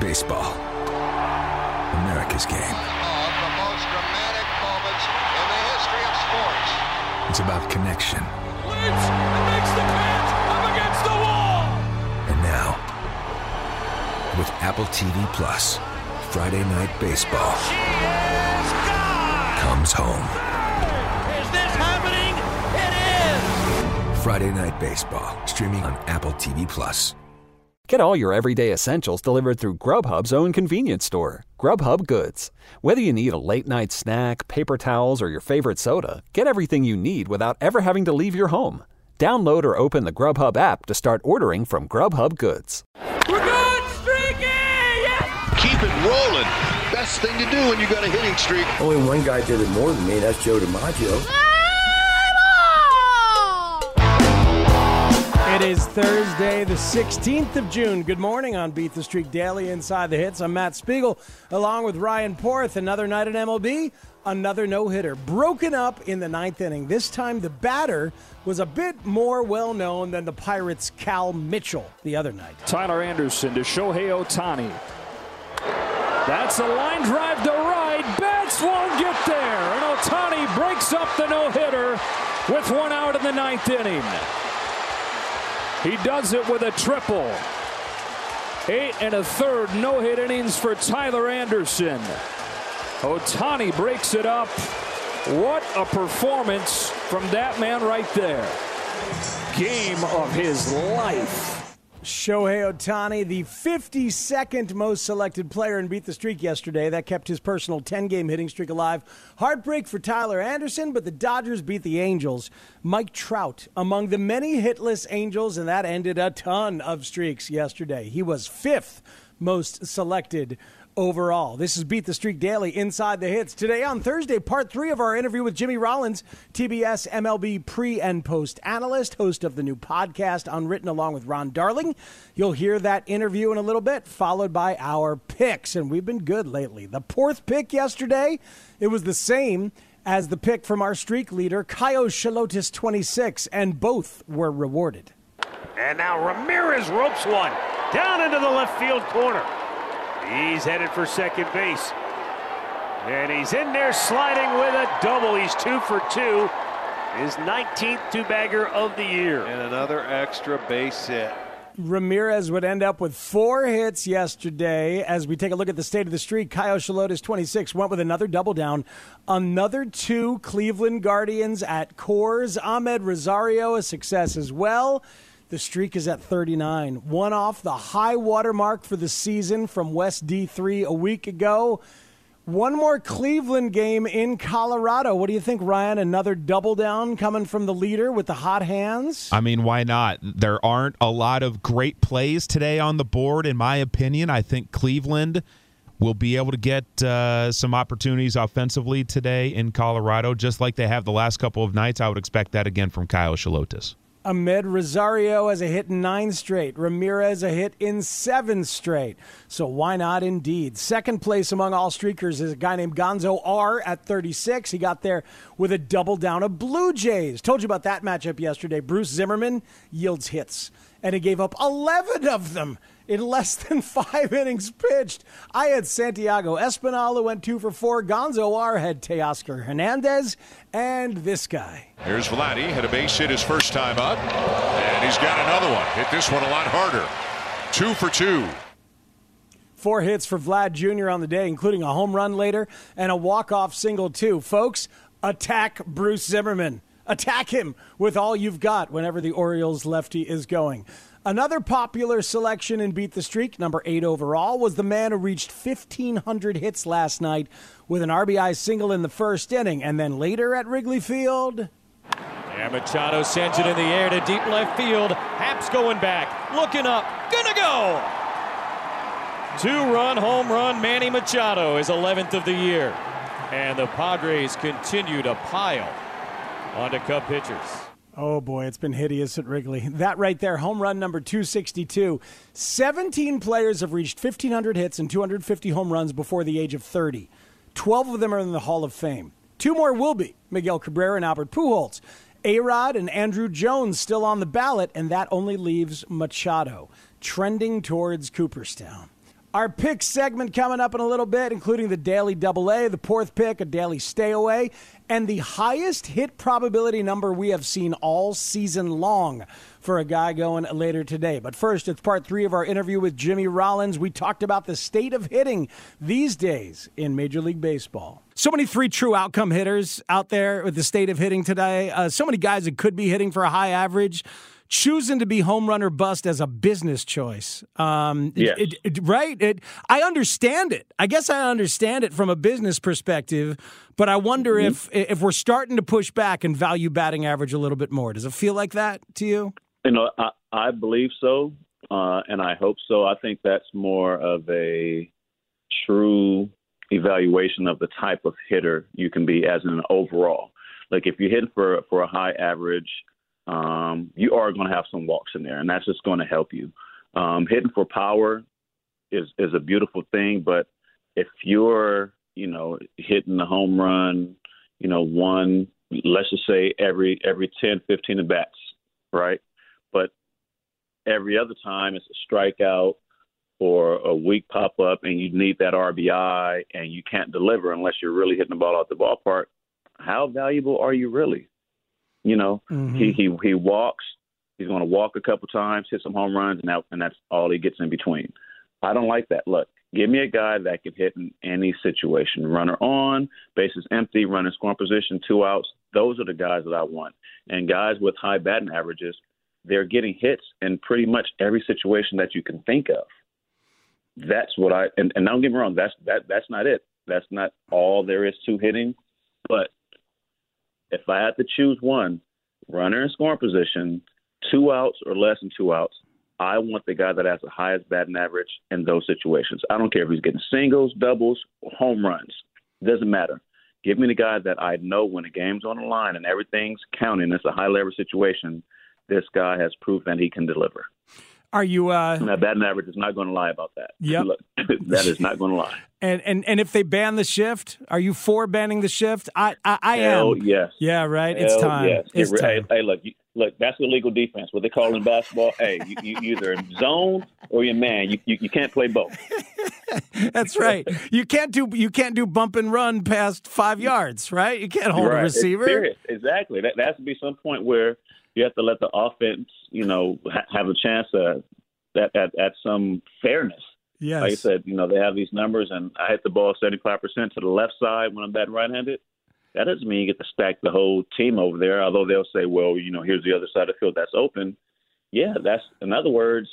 Baseball. America's game. Of the most dramatic moments in the history of sports. It's about connection. Lynch makes the catch up against the wall. And now, with Apple TV Plus, Friday Night Baseball comes home. Is this happening? It is. Friday Night Baseball, streaming on Apple TV Plus. Get all your everyday essentials delivered through Grubhub's own convenience store, Grubhub Goods. Whether you need a late night snack, paper towels, or your favorite soda, get everything you need without ever having to leave your home. Download or open the Grubhub app to start ordering from Grubhub Goods. We're good. Streaky. Yes. Keep it rolling. Best thing to do when you got a hitting streak. Only one guy did it more than me. That's Joe DiMaggio. It is Thursday, the 16th of June. Good morning on Beat the Streak Daily Inside the Hits. I'm Matt Spiegel, along with Ryan Porth. Another night at MLB, another no hitter. Broken up in the ninth inning. This time, the batter was a bit more well known than the Pirates' Cal Mitchell the other night. Tyler Anderson to Shohei Ohtani. That's a line drive to right. Betts won't get there. And Ohtani breaks up the no hitter with one out in the ninth inning. He does it with a triple. Eight and a third no hit innings for Tyler Anderson. Ohtani breaks it up. What a performance from that man right there. Game of his life. Shohei Ohtani, the 52nd most selected player in Beat the Streak yesterday. That kept his personal 10 game hitting streak alive. Heartbreak for Tyler Anderson, but the Dodgers beat the Angels. Mike Trout, among the many hitless Angels, and that ended a ton of streaks yesterday. He was fifth most selected overall. This is Beat the Streak Daily Inside the Hits. Today on Thursday, part three of our interview with Jimmy Rollins, TBS MLB pre and post analyst, host of the new podcast Unwritten, along with Ron Darling. You'll hear that interview in a little bit, followed by our picks. And we've been good lately. The fourth pick yesterday, it was the same as the pick from our streak leader, Kaio Shalotis 26, and both were rewarded. And now Ramirez ropes one down into the left field corner. He's headed for second base. And he's in there sliding with a double. He's two for two. His 19th two bagger of the year. And another extra base hit. Ramirez would end up with four hits yesterday. As we take a look at the state of the street, Kyle Shalotis, 26, went with another double down. Another two Cleveland Guardians at Coors. Amed Rosario, a success as well. The streak is at 39. One off the high water mark for the season from West D3 a week ago. One more Cleveland game in Colorado. What do you think, Ryan? Another double down coming from the leader with the hot hands? I mean, why not? There aren't a lot of great plays today on the board, in my opinion. I think Cleveland will be able to get uh, some opportunities offensively today in Colorado, just like they have the last couple of nights. I would expect that again from Kyle Shalotis. Amed Rosario has a hit in nine straight. Ramirez a hit in seven straight. So why not indeed? Second place among all streakers is a guy named Gonzo R at 36. He got there with a double down of Blue Jays. Told you about that matchup yesterday. Bruce Zimmermann yields hits, and he gave up 11 of them in less than five innings pitched. I had Santiago Espinal who went two for four. Gonzo R had Teoscar Hernandez and this guy. Here's Vladdy, had a base hit his first time up, and he's got another one. Hit this one a lot harder. Two for two. Four hits for Vlad Jr. on the day, including a home run later and a walk-off single too. Folks, attack Bruce Zimmermann. Attack him with all you've got whenever the Orioles lefty is going. Another popular selection in Beat the Streak, number eight overall, was the man who reached 1,500 hits last night with an RBI single in the first inning. And then later at Wrigley Field. And Machado sends it in the air to deep left field. Happ's going back, looking up, gonna go. Two run home run, Manny Machado, is 11th of the year. And the Padres continue to pile onto Cub pitchers. Oh boy, it's been hideous at Wrigley. That right there, home run number 262. 17 players have reached 1,500 hits and 250 home runs before the age of 30. 12 of them are in the Hall of Fame. Two more will be Miguel Cabrera and Albert Pujols. A Rod and Andruw Jones still on the ballot, and that only leaves Machado trending towards Cooperstown. Our pick segment coming up in a little bit, including the daily double A, the fourth pick, a daily stay away, and the highest hit probability number we have seen all season long for a guy going later today. But first, it's part three of our interview with Jimmy Rollins. We talked about the state of hitting these days in Major League Baseball. So many three true outcome hitters out there with the state of hitting today. Uh, so many guys that could be hitting for a high average choosing to be home run or bust as a business choice. Um, yes. It, it, right? It, I understand it. I guess I understand it from a business perspective, but I wonder mm-hmm. if if we're starting to push back and value batting average a little bit more. Does it feel like that to you? You know, I, I believe so, uh, and I hope so. I think that's more of a true evaluation of the type of hitter you can be as an overall. Like if you're hitting for for a high average um, you are going to have some walks in there, and that's just going to help you. Um, hitting for power is is a beautiful thing, but if you're you know hitting the home run, you know one let's just say every every 10, 15 at bats, right? But every other time it's a strikeout or a weak pop up, and you need that RBI, and you can't deliver unless you're really hitting the ball out the ballpark. How valuable are you really? You know, mm-hmm. he he he walks. He's going to walk a couple times, hit some home runs, and that and that's all he gets in between. I don't like that. Look, give me a guy that can hit in any situation. Runner on, bases empty, runner scoring position, two outs. Those are the guys that I want. And guys with high batting averages, they're getting hits in pretty much every situation that you can think of. That's what I and, and don't get me wrong, that's that that's not it. That's not all there is to hitting. But if I had to choose one, runner in scoring position, two outs or less than two outs, I want the guy that has the highest batting average in those situations. I don't care if he's getting singles, doubles, or home runs. It doesn't matter. Give me the guy that I know when the game's on the line and everything's counting. It's a high leverage situation. This guy has proof that he can deliver. Are you? Uh, that batting average is not going to lie about that. Yeah, that is not going to lie. And and and if they ban the shift, are you for banning the shift? I I, I Hell am. Yes. Yeah. Right. Hell it's time. Yes. It's hey, time. Hey, look. You, look, that's illegal defense. What they call in basketball. hey, you, you either zone or you're man. You, you you can't play both. that's right. You can't do you can't do bump and run past five yards. Right. You can't hold right. a receiver. Exactly. That, that has to be some point where you have to let the offense, you know, ha- have a chance at, at, at some fairness. Yes. Like I said, you know, they have these numbers, and I hit the ball 75% to the left side when I'm batting right handed. That doesn't mean you get to stack the whole team over there, although they'll say, well, you know, here's the other side of the field that's open. Yeah, that's, in other words,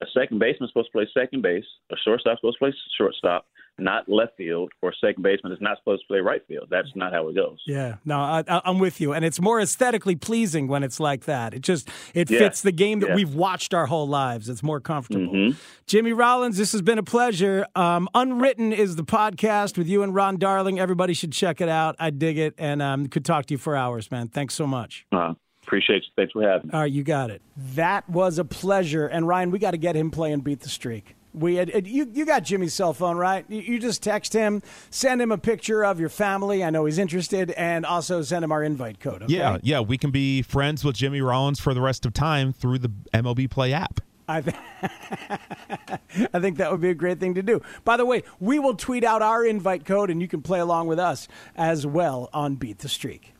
a second baseman's supposed to play second base, a shortstop's supposed to play shortstop, not left field, or second baseman is not supposed to play right field. That's not how it goes. Yeah, no, I, am with you, and it's more aesthetically pleasing when it's like that. It just it yeah. fits the game that yeah. we've watched our whole lives. It's more comfortable. Mm-hmm. Jimmy Rollins, this has been a pleasure. Um, Unwritten is the podcast with you and Ron Darling. Everybody should check it out. I dig it, and um, could talk to you for hours, man. Thanks so much. Uh, appreciate you. Thanks for having me. All right, you got it. That was a pleasure, and Ryan, we got to get him playing beat the streak. We had, you you got Jimmy's cell phone right? You, you, just text him, send him a picture of your family. I know he's interested, and also send him our invite code. Okay? Yeah, yeah, we can be friends with Jimmy Rollins for the rest of time through the MLB Play app. I, th- I think that would be a great thing to do. By the way, we will tweet out our invite code, and you can play along with us as well on Beat the Streak.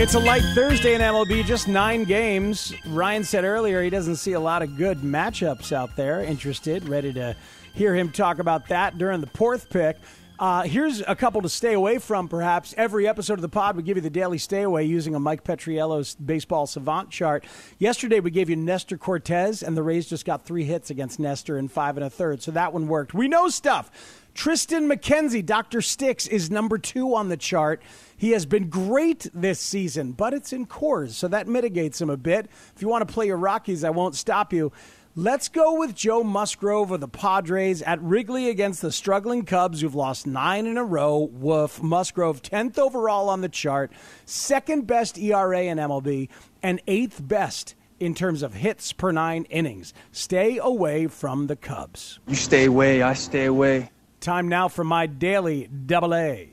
It's a light Thursday in MLB, just nine games. Ryan said earlier he doesn't see a lot of good matchups out there. Interested, ready to hear him talk about that during the fourth pick. Uh, here's a couple to stay away from, perhaps. Every episode of the pod, we give you the daily stay away using a Mike Petriello's baseball savant chart. Yesterday, we gave you Nestor Cortes, and the Rays just got three hits against Nestor in five and a third, so that one worked. We know stuff. Triston McKenzie, Dr. Sticks, is number two on the chart. He has been great this season, but it's in Coors, so that mitigates him a bit. If you want to play your Rockies, I won't stop you. Let's go with Joe Musgrove of the Padres at Wrigley against the struggling Cubs, who've lost nine in a row. Woof. Musgrove, 10th overall on the chart, second best ERA in MLB, and eighth best in terms of hits per nine innings. Stay away from the Cubs. You stay away, I stay away. Time now for my daily double A.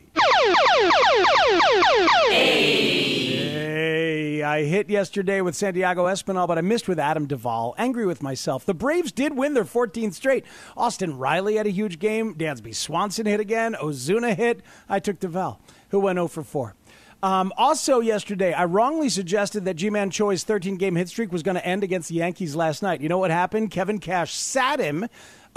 Hey, I hit yesterday with Santiago Espinal, but I missed with Adam Duvall. Angry with myself. The Braves did win their 14th straight. Austin Riley had a huge game. Dansby Swanson hit again. Ozuna hit. I took Duvall, who went 0 for 4. Um, also, yesterday, I wrongly suggested that Ji-Man Choi's 13 game hit streak was going to end against the Yankees last night. You know what happened? Kevin Cash sat him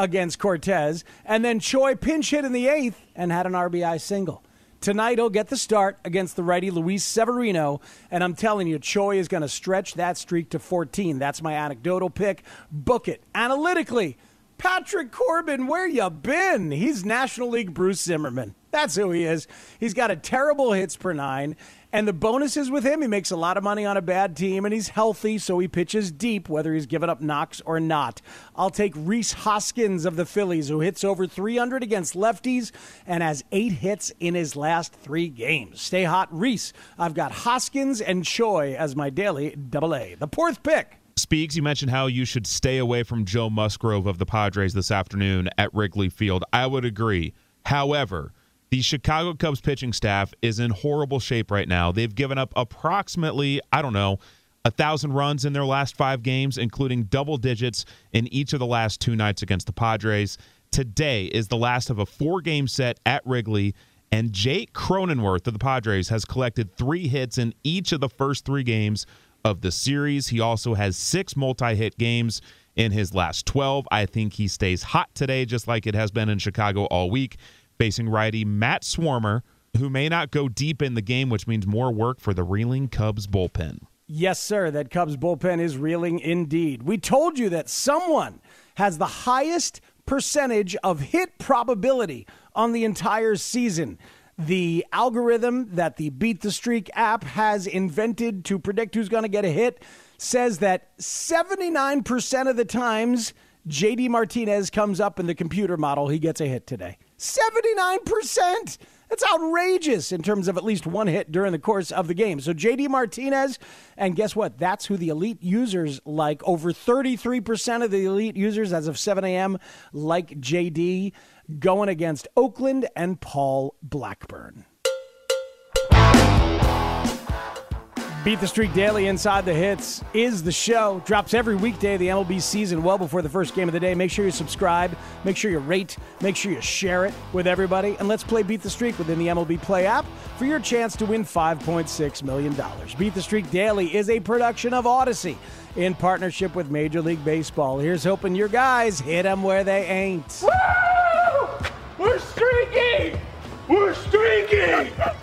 against Cortes, and then Choi pinch hit in the eighth and had an RBI single. Tonight he'll get the start against the righty Luis Severino, and I'm telling you, Choi is going to stretch that streak to 14. That's my anecdotal pick. Book it analytically. Patrick Corbin, where you been? He's National League Bruce Zimmermann. That's who he is. He's got a terrible hits per nine. And the bonuses with him, he makes a lot of money on a bad team, and he's healthy, so he pitches deep, whether he's given up knocks or not. I'll take Rhys Hoskins of the Phillies, who hits over 300 against lefties and has eight hits in his last three games. Stay hot, Rhys. I've got Hoskins and Choi as my daily double A. The fourth pick. Speaks, you mentioned how you should stay away from Joe Musgrove of the Padres this afternoon at Wrigley Field. I would agree. However, the Chicago Cubs pitching staff is in horrible shape right now. They've given up approximately, I don't know, a thousand runs in their last five games, including double digits in each of the last two nights against the Padres. Today is the last of a four game set at Wrigley, and Jake Cronenworth of the Padres has collected three hits in each of the first three games of the series. He also has six multi hit games in his last 12. I think he stays hot today, just like it has been in Chicago all week facing righty Matt Swarmer, who may not go deep in the game, which means more work for the reeling Cubs bullpen. Yes, sir. That Cubs bullpen is reeling indeed. We told you that someone has the highest percentage of hit probability on the entire season. The algorithm that the Beat the Streak app has invented to predict who's going to get a hit says that 79% of the times JD Martinez comes up in the computer model, he gets a hit today. 79%. That's outrageous in terms of at least one hit during the course of the game. So JD Martinez, and guess what? That's who the elite users like. Over 33% of the elite users as of 7 a.m. like JD going against Oakland and Paul Blackburn. Beat the Streak Daily Inside the Hits is the show. Drops every weekday of the MLB season well before the first game of the day. Make sure you subscribe. Make sure you rate. Make sure you share it with everybody. And let's play Beat the Streak within the MLB Play app for your chance to win $5.6 million. Beat the Streak Daily is a production of Audacy in partnership with Major League Baseball. Here's hoping your guys hit them where they ain't. Woo! Mikey!